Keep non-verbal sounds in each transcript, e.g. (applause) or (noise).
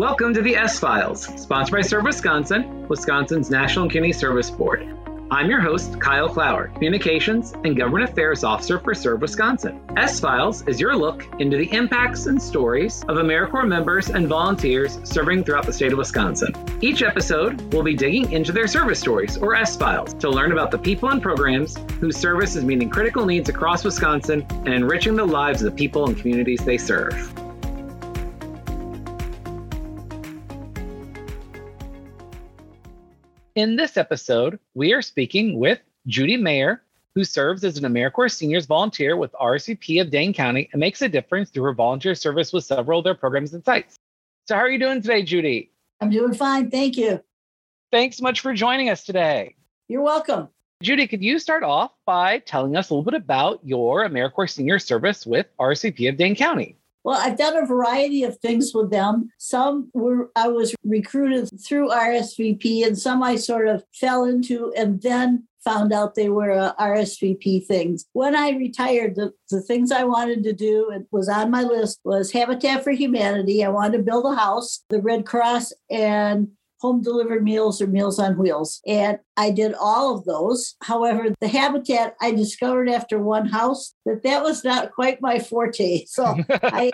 Welcome to the S Files, sponsored by Serve Wisconsin, Wisconsin's National and Community Service Board. I'm your host, Kyle Flower, Communications and Government Affairs Officer for Serve Wisconsin. S Files is your look into the impacts and stories of AmeriCorps members and volunteers serving throughout the state of Wisconsin. Each episode, we'll be digging into their service stories, or S Files, to learn about the people and programs whose service is meeting critical needs across Wisconsin and enriching the lives of the people and communities they serve. In this episode, we are speaking with Judy Mayer, who serves as an AmeriCorps Seniors volunteer with RSVP of Dane County and makes a difference through her volunteer service with several of their programs and sites. So, how are you doing today, Judy? I'm doing fine. Thank you. Thanks so much for joining us today. You're welcome. Judy, could you start off by telling us a little bit about your AmeriCorps Senior service with RSVP of Dane County? Well, I've done a variety of things with them. Some were I was recruited through RSVP, and some I sort of fell into and then found out they were uh, RSVP things. When I retired, the, the things I wanted to do, it was on my list, was Habitat for Humanity. I wanted to build a house, the Red Cross, and home delivered meals or meals on wheels. And I did all of those. However, the habitat I discovered after one house that that was not quite my forte. (laughs) So (laughs) I,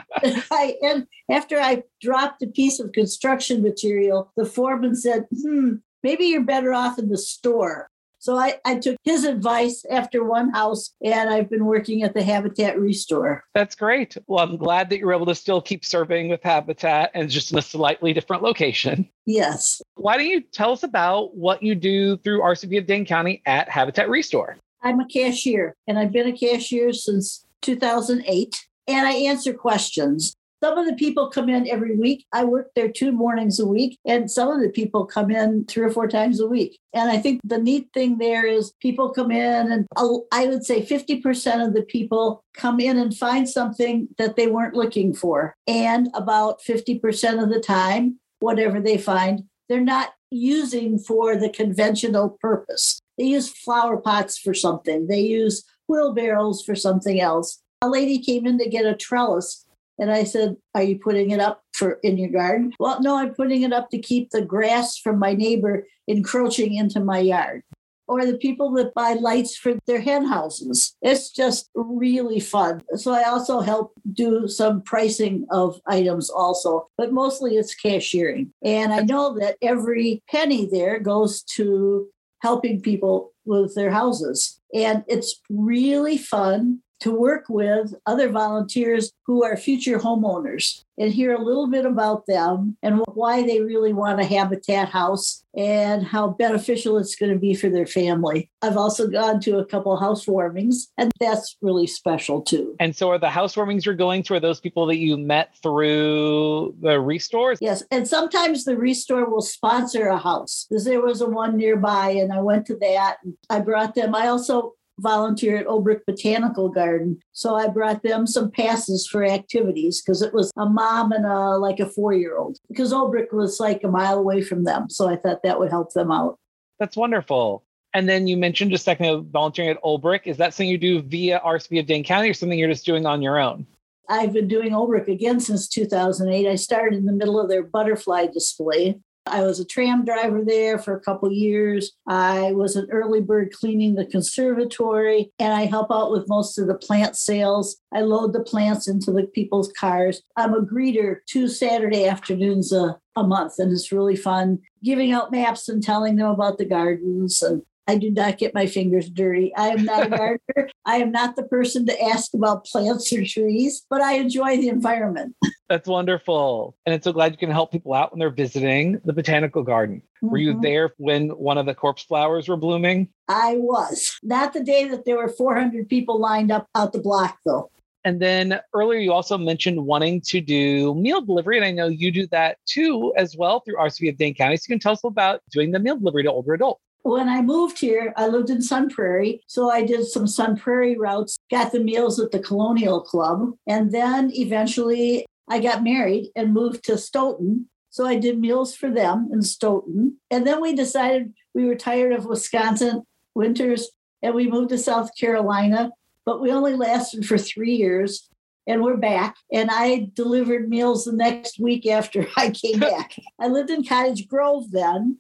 I, and after I dropped a piece of construction material, the foreman said, hmm, maybe you're better off in the store. So I, I took his advice after one house and I've been working at the Habitat ReStore. That's great. Well, I'm glad that you're able to still keep serving with Habitat and just in a slightly different location. Yes. Why don't you tell us about what you do through RSVP of Dane County at Habitat ReStore? I'm a cashier and I've been a cashier since 2008 and I answer questions. Some of the people come in every week. I work there two mornings a week, and some of the people come in three or four times a week. And I think the neat thing there is people come in, and I would say 50% of the people come in and find something that they weren't looking for. And about 50% of the time, whatever they find, they're not using for the conventional purpose. They use flower pots for something, they use wheelbarrows for something else. A lady came in to get a trellis and I said, Are you putting it up for in your garden? Well, no, I'm putting it up to keep the grass from my neighbor encroaching into my yard. Or the people that buy lights for their hen houses. It's just really fun. So I also help do some pricing of items also, but mostly it's cashiering. And I know that every penny there goes to helping people with their houses. And it's really fun to work with other volunteers who are future homeowners and hear a little bit about them and why they really want a habitat house and how beneficial it's going to be for their family. I've also gone to a couple housewarmings, and that's really special too. And so, are the housewarmings you're going to are those people that you met through the restores? Yes, and sometimes the restore will sponsor a house. Because there was a one nearby, and I went to that. I brought them. I also volunteer at Olbrich Botanical Garden. So I brought them some passes for activities because it was a mom and a like a four year old because Olbrich was like a mile away from them. So I thought that would help them out. That's wonderful. And then you mentioned just a second of volunteering at Olbrich. Is that something you do via RSVP of Dane County or something you're just doing on your own? I've been doing Olbrich again since 2008. I started in the middle of their butterfly display. I was a tram driver there for a couple years. I was an early bird cleaning the conservatory, and I help out with most of the plant sales. I load the plants into the people's cars. I'm a greeter two Saturday afternoons a, a month, and it's really fun giving out maps and telling them about the gardens and I do not get my fingers dirty. I am not a (laughs) gardener. I am not the person to ask about plants or trees, but I enjoy the environment. (laughs) That's wonderful. And I'm so glad you can help people out when they're visiting the botanical garden. Mm-hmm. Were you mm-hmm. there when one of the corpse flowers were blooming? I was. Not the day that there were 400 people lined up out the block, though. And then earlier, you also mentioned wanting to do meal delivery. And I know you do that too, as well, through RSVP of Dane County. So you can tell us about doing the meal delivery to older adults when I moved here, I lived in Sun Prairie. So I did some Sun Prairie routes, got the meals at the Colonial Club. And then eventually I got married and moved to Stoughton. So I did meals for them in Stoughton. And then we decided we were tired of Wisconsin winters and we moved to South Carolina. But we only lasted for three years. and we're back. And I delivered meals the next week after (laughs) I came (laughs) back. I lived in Cottage Grove then,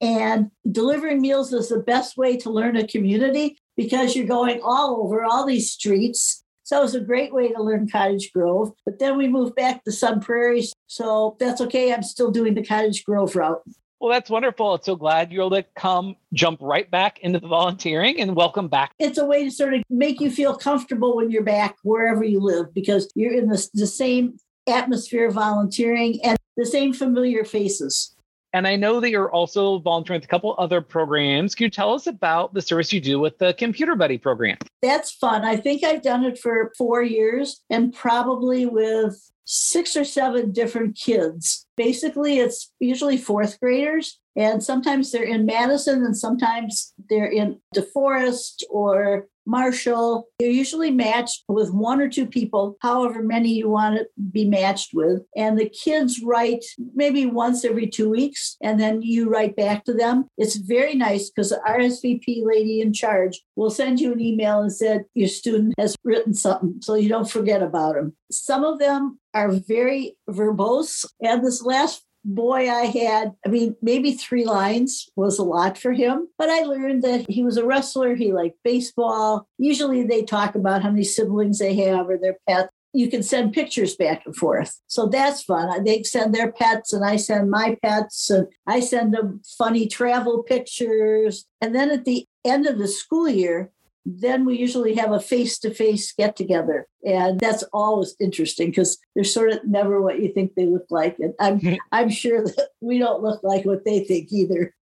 and delivering meals is the best way to learn a community because you're going all over all these streets. So it was a great way to learn Cottage Grove. But then we moved back to Sun Prairie. So that's okay. I'm still doing the Cottage Grove route. Well, that's wonderful. I'm so glad you're able to come jump right back into the volunteering and welcome back. It's a way to sort of make you feel comfortable when you're back wherever you live because you're in the, the same atmosphere of volunteering and the same familiar faces. And I know that you're also volunteering with a couple other programs. Can you tell us about the service you do with the Computer Buddy program? That's fun. I think I've done it for four years and probably with six or seven different kids. Basically, it's usually fourth graders, and sometimes they're in Madison and sometimes they're in DeForest or Marshall. You're usually matched with one or two people, however many you want to be matched with. And the kids write maybe once every two weeks, and then you write back to them. It's very nice because the RSVP lady in charge will send you an email and said your student has written something so you don't forget about them. Some of them are very verbose. And this last boy I had, I mean, maybe three lines was a lot for him, but I learned that he was a wrestler. He liked baseball. Usually they talk about how many siblings they have or their pets. You can send pictures back and forth. So that's fun. They send their pets and I send my pets and I send them funny travel pictures. And then at the end of the school year, then we usually have a face-to-face get together and that's always interesting because they're sort of never what you think they look like. And i'm (laughs) i'm sure that we don't look like what they think either.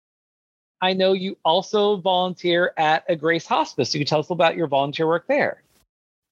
I know you also volunteer at Agrace hospice. You can tell us about your volunteer work there.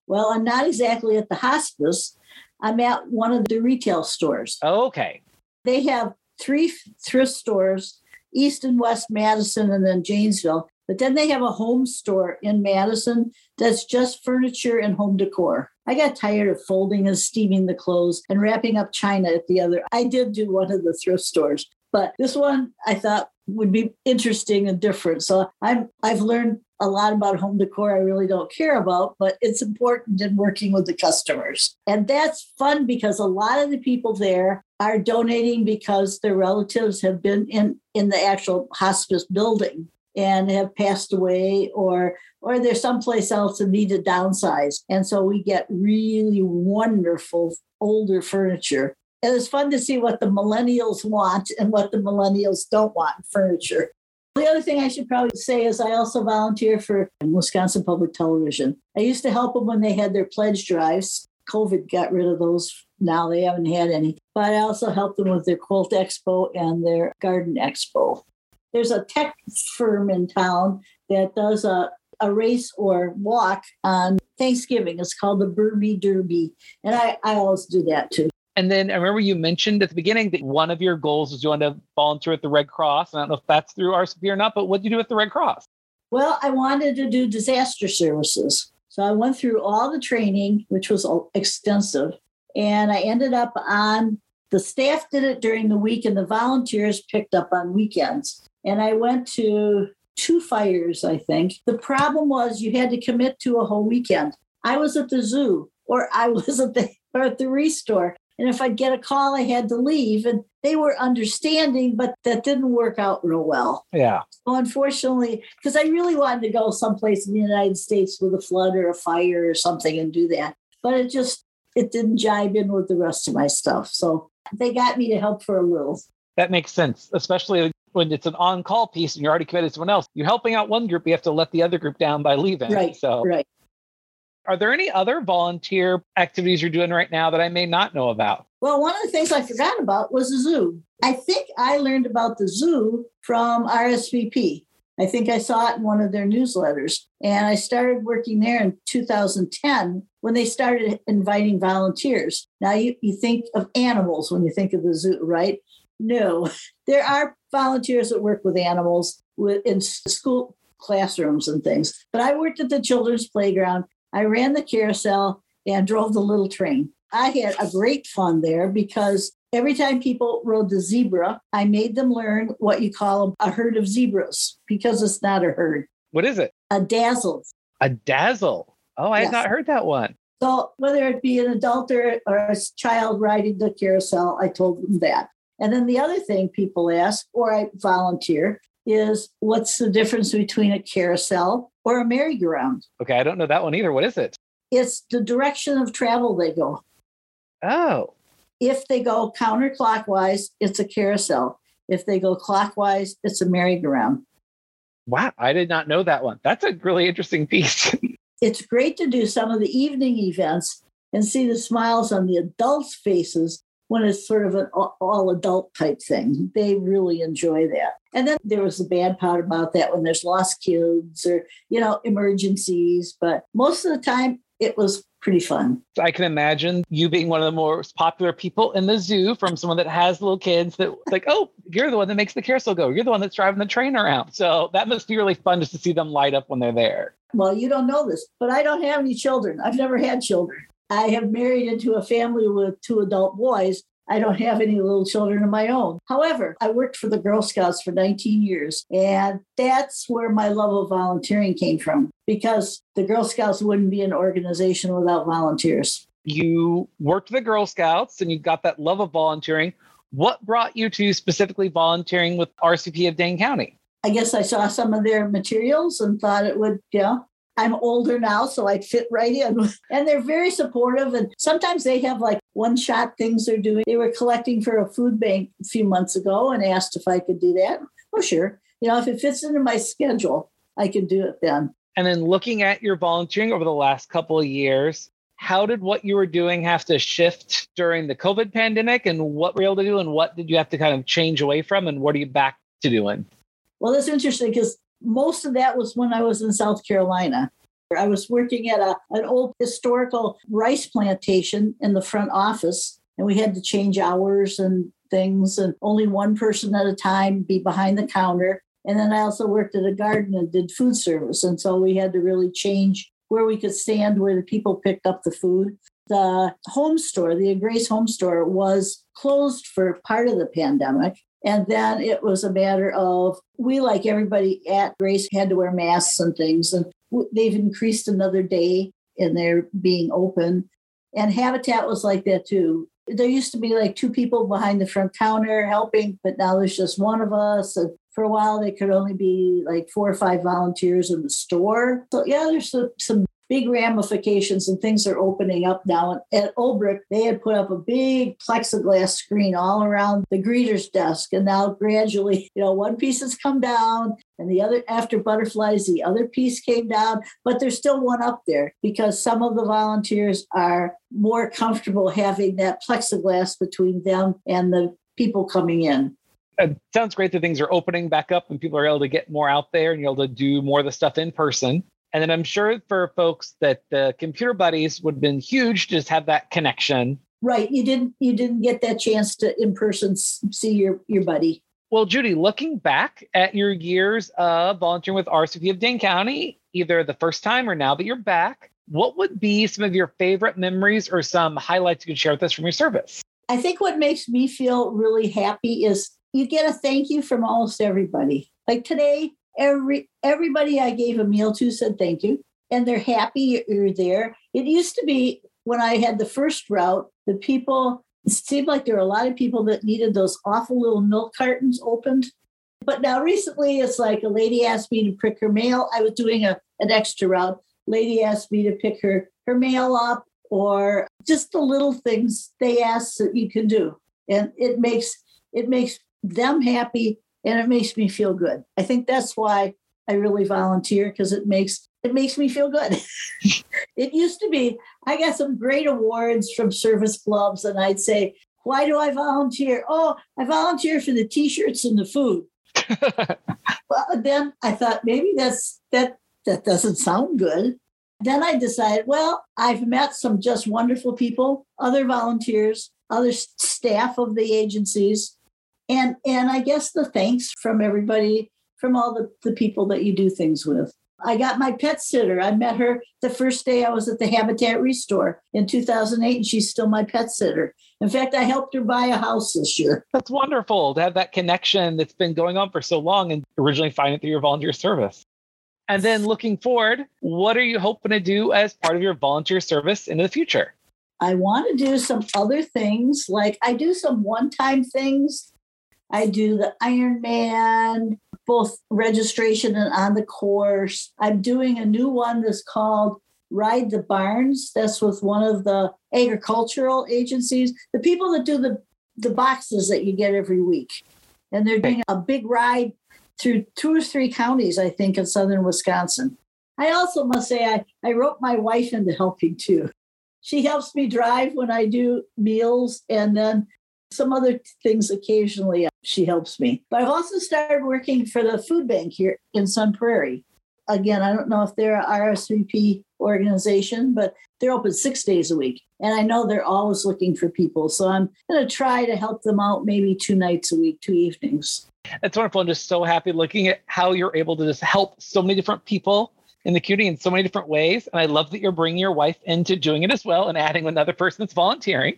Well i'm not exactly at the hospice. I'm at one of the retail stores. Oh, okay. They have three thrift stores east and west madison and then janesville but then they have a home store in Madison that's just furniture and home decor. I got tired of folding and steaming the clothes and wrapping up china at the other. I did do one of the thrift stores, but this one I thought would be interesting and different. So I'm I've learned a lot about home decor I really don't care about, but it's important in working with the customers. And that's fun because a lot of the people there are donating because their relatives have been in in the actual hospice building and have passed away or or they're someplace else and need to downsize and so we get really wonderful older furniture and it's fun to see what the millennials want and what the millennials don't want in furniture the other thing I should probably say is I also volunteer for Wisconsin Public Television. I used to help them when they had their pledge drives. COVID got rid of those. Now they haven't had any. But I also helped them with their Quilt Expo and their Garden Expo. There's a tech firm in town that does a, a race or walk on Thanksgiving. It's called the Berbee Derby. And I, I always do that too. And then I remember you mentioned at the beginning that one of your goals was you want to volunteer at the Red Cross. I don't know if that's through RSVP or not, but what did you do at the Red Cross? Well, I wanted to do disaster services. So I went through all the training, which was extensive, and I ended up on the staff did it during the week and the volunteers picked up on weekends and I went to two fires, I think. The problem was you had to commit to a whole weekend. I was at the zoo or I (laughs) was at the or at the restore. And if I'd get a call, I had to leave. And they were understanding, but that didn't work out real well. Yeah. So unfortunately, because I really wanted to go someplace in the United States with a flood or a fire or something and do that. But it just it didn't jibe in with the rest of my stuff. So they got me to help for a little. That makes sense, especially when it's an on-call piece and you're already committed to someone else, you're helping out one group, you have to let the other group down by leaving. Right. So right. Are there any other volunteer activities you're doing right now that I may not know about? Well, one of the things I forgot about was the zoo. I think I learned about the zoo from RSVP. I think I saw it in one of their newsletters. And I started working there in 2010 when they started inviting volunteers. Now, you, you think of animals when you think of the zoo, right? No, (laughs) there are volunteers that work with animals in school classrooms and things. But I worked at the children's playground. I ran the carousel and drove the little train. I had a great fun there because every time people rode the zebra, I made them learn what you call a herd of zebras because it's not a herd. What is it? A dazzle. A dazzle. Oh, I yes. have not heard that one. So whether it be an adult or, or a child riding the carousel, I told them that. And then the other thing people ask, or I volunteer, is what's the difference between a carousel or a merry-go-round? Okay, I don't know that one either. What is it? It's the direction of travel they go. Oh. If they go counterclockwise, it's a carousel. If they go clockwise, it's a merry-go-round. Wow, I did not know that one. That's a really interesting piece. (laughs) it's great to do some of the evening events and see the smiles on the adults' faces when it's sort of an all adult type thing. They really enjoy that. And then there was the bad part about that when there's lost kids or, you know, emergencies. But most of the time, it was pretty fun. I can imagine you being one of the most popular people in the zoo from someone that has little kids that like, oh, you're the one that makes the carousel go. You're the one that's driving the train around. So that must be really fun just to see them light up when they're there. Well, you don't know this, but I don't have any children. I've never had children. I have married into a family with two adult boys. I don't have any little children of my own. However, I worked for the Girl Scouts for 19 years, and that's where my love of volunteering came from because the Girl Scouts wouldn't be an organization without volunteers. You worked the Girl Scouts and you got that love of volunteering. What brought you to specifically volunteering with RSVP of Dane County? I guess I saw some of their materials and thought it would, know, I'm older now, so I'd fit right in. (laughs) And they're very supportive. And sometimes they have like one shot things they're doing. They were collecting for a food bank a few months ago and asked if I could do that. Oh, sure. You know, if it fits into my schedule, I can do it then. And then looking at your volunteering over the last couple of years, how did what you were doing have to shift during the COVID pandemic and what were you able to do and what did you have to kind of change away from and what are you back to doing? Well, that's interesting because most of that was when I was in South Carolina. I was working at a, an old historical rice plantation in the front office, and we had to change hours and things, and only one person at a time be behind the counter. And then I also worked at a garden and did food service. And so we had to really change where we could stand where the people picked up the food. The home store, the Grace home store, was closed for part of the pandemic. And then it was a matter of we, like everybody at Grace, had to wear masks and things. And they've increased another day in their being open. And Habitat was like that too. There used to be like two people behind the front counter helping, but now there's just one of us. And for a while, there could only be like four or five volunteers in the store. So, yeah, there's some big ramifications and things are opening up now. At Olbrich, they had put up a big plexiglass screen all around the greeter's desk. And now gradually, you know, one piece has come down and the other, after butterflies, the other piece came down, but there's still one up there because some of the volunteers are more comfortable having that plexiglass between them and the people coming in it sounds great that things are opening back up and people are able to get more out there and you're able to do more of the stuff in person. And then I'm sure for folks that the computer buddies would have been huge to just have that connection. Right. You didn't you didn't get that chance to in person see your your buddy. Well, Judy, looking back at your years of volunteering with RSVP of Dane County, either the first time or now that you're back, what would be some of your favorite memories or some highlights you could share with us from your service? I think what makes me feel really happy is you get a thank you from almost everybody. Like today, every everybody I gave a meal to said thank you, and they're happy you're there. It used to be when I had the first route, the people it seemed like there were a lot of people that needed those awful little milk cartons opened. But now recently, it's like a lady asked me to pick her mail. I was doing a, an extra route. Lady asked me to pick her her mail up, or just the little things they ask that you can do, and it makes it makes them happy and it makes me feel good. I think that's why I really volunteer because it makes it makes me feel good. (laughs) it used to be I got some great awards from service clubs, and I'd say, "Why do I volunteer?" Oh, I volunteer for the T-shirts and the food. (laughs) well, then I thought maybe that's that that doesn't sound good. Then I decided, well, I've met some just wonderful people, other volunteers, other staff of the agencies and and i guess the thanks from everybody from all the, the people that you do things with i got my pet sitter i met her the first day i was at the habitat restore in 2008 and she's still my pet sitter in fact i helped her buy a house this year that's wonderful to have that connection that's been going on for so long and originally find it through your volunteer service And then looking forward, what are you hoping to do as part of your volunteer service into the future? I want to do some other things. Like I do some one time things. I do the Ironman, both registration and on the course. I'm doing a new one that's called Ride the Barns. That's with one of the agricultural agencies, the people that do the, the boxes that you get every week. And they're doing a big ride through two or three counties, I think, in southern Wisconsin. I also must say, I, I wrote my wife into helping too. She helps me drive when I do meals, and then some other things occasionally uh, she helps me. But I've also started working for the food bank here in Sun Prairie. Again, I don't know if they're a RSVP organization, but they're open six days a week. And I know they're always looking for people. So I'm going to try to help them out maybe two nights a week, two evenings. It's wonderful. I'm just so happy looking at how you're able to just help so many different people in the community in so many different ways. And I love that you're bringing your wife into doing it as well and adding another person that's volunteering.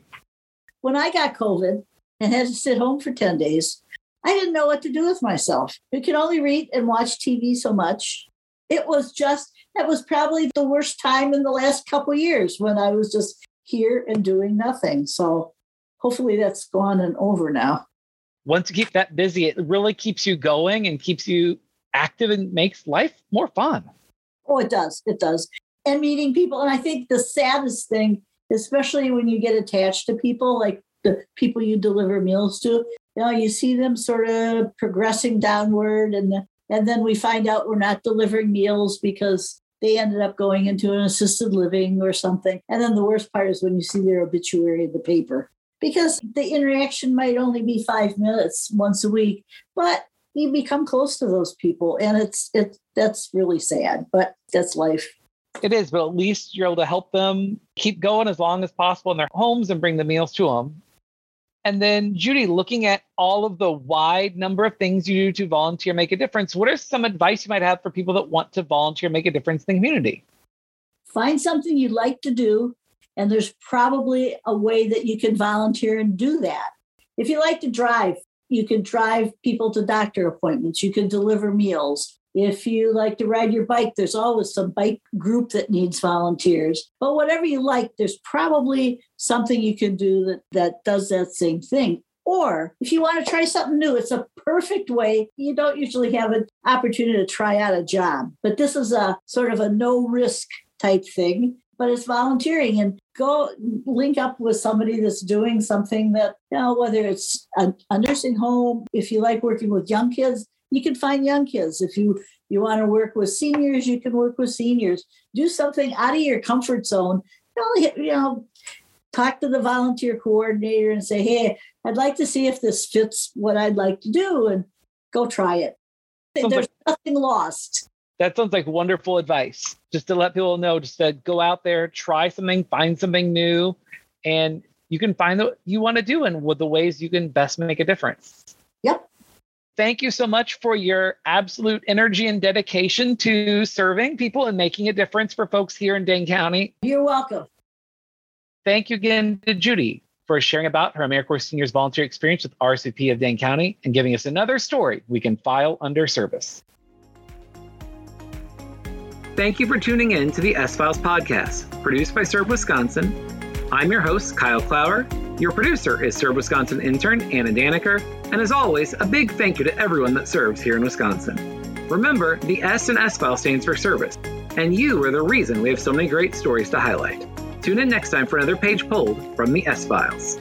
When I got COVID and had to sit home for 10 days, I didn't know what to do with myself. You can only read and watch TV so much. It was just, that was probably the worst time in the last couple years when I was just here and doing nothing. So hopefully that's gone and over now once you keep that busy, it really keeps you going and keeps you active and makes life more fun. Oh, it does. It does. And meeting people. And I think the saddest thing, especially when you get attached to people, like the people you deliver meals to, you know, you see them sort of progressing downward and and then we find out we're not delivering meals because they ended up going into an assisted living or something. And then the worst part is when you see their obituary in the paper because the interaction might only be five minutes once a week, but you become close to those people, and it's it that's really sad, but that's life. It is, but at least you're able to help them keep going as long as possible in their homes and bring the meals to them. And then, Judy, looking at all of the wide number of things you do to volunteer, make a difference, what are some advice you might have for people that want to volunteer, make a difference in the community? Find something you like to do and there's probably a way that you can volunteer and do that. If you like to drive, you can drive people to doctor appointments, you can deliver meals. If you like to ride your bike, there's always some bike group that needs volunteers. But whatever you like, there's probably something you can do that, that does that same thing. Or if you want to try something new, it's a perfect way. You don't usually have an opportunity to try out a job, but this is a sort of a no risk type thing but it's volunteering and go link up with somebody that's doing something that you know whether it's a, a, nursing home if you like working with young kids you can find young kids. If you you want to work with seniors you can work with seniors. Do something out of your comfort zone. You know, you know talk to the volunteer coordinator and say hey i'd like to see if this fits what i'd like to do and go try it. Sounds there's like- nothing lost. That sounds like wonderful advice. Just to let people know just to go out there try something find something new and you can find what you want to do and with the ways you can best make a difference thank you so much for your absolute energy and dedication to serving people and making a difference for folks here in dane county you're welcome thank you again to judy for sharing about her AmeriCorps Seniors volunteer experience with RSVP of Dane County and giving us another story we can file under service. Thank you for tuning in to the S Files podcast, produced by Serve Wisconsin. I'm your host, Kyle Clower. Your producer is Serve Wisconsin intern Anna Daniker. And as always, a big thank you to everyone that serves here in Wisconsin. Remember, the S in S File stands for service, and you are the reason we have so many great stories to highlight. Tune in next time for another page pulled from the S Files.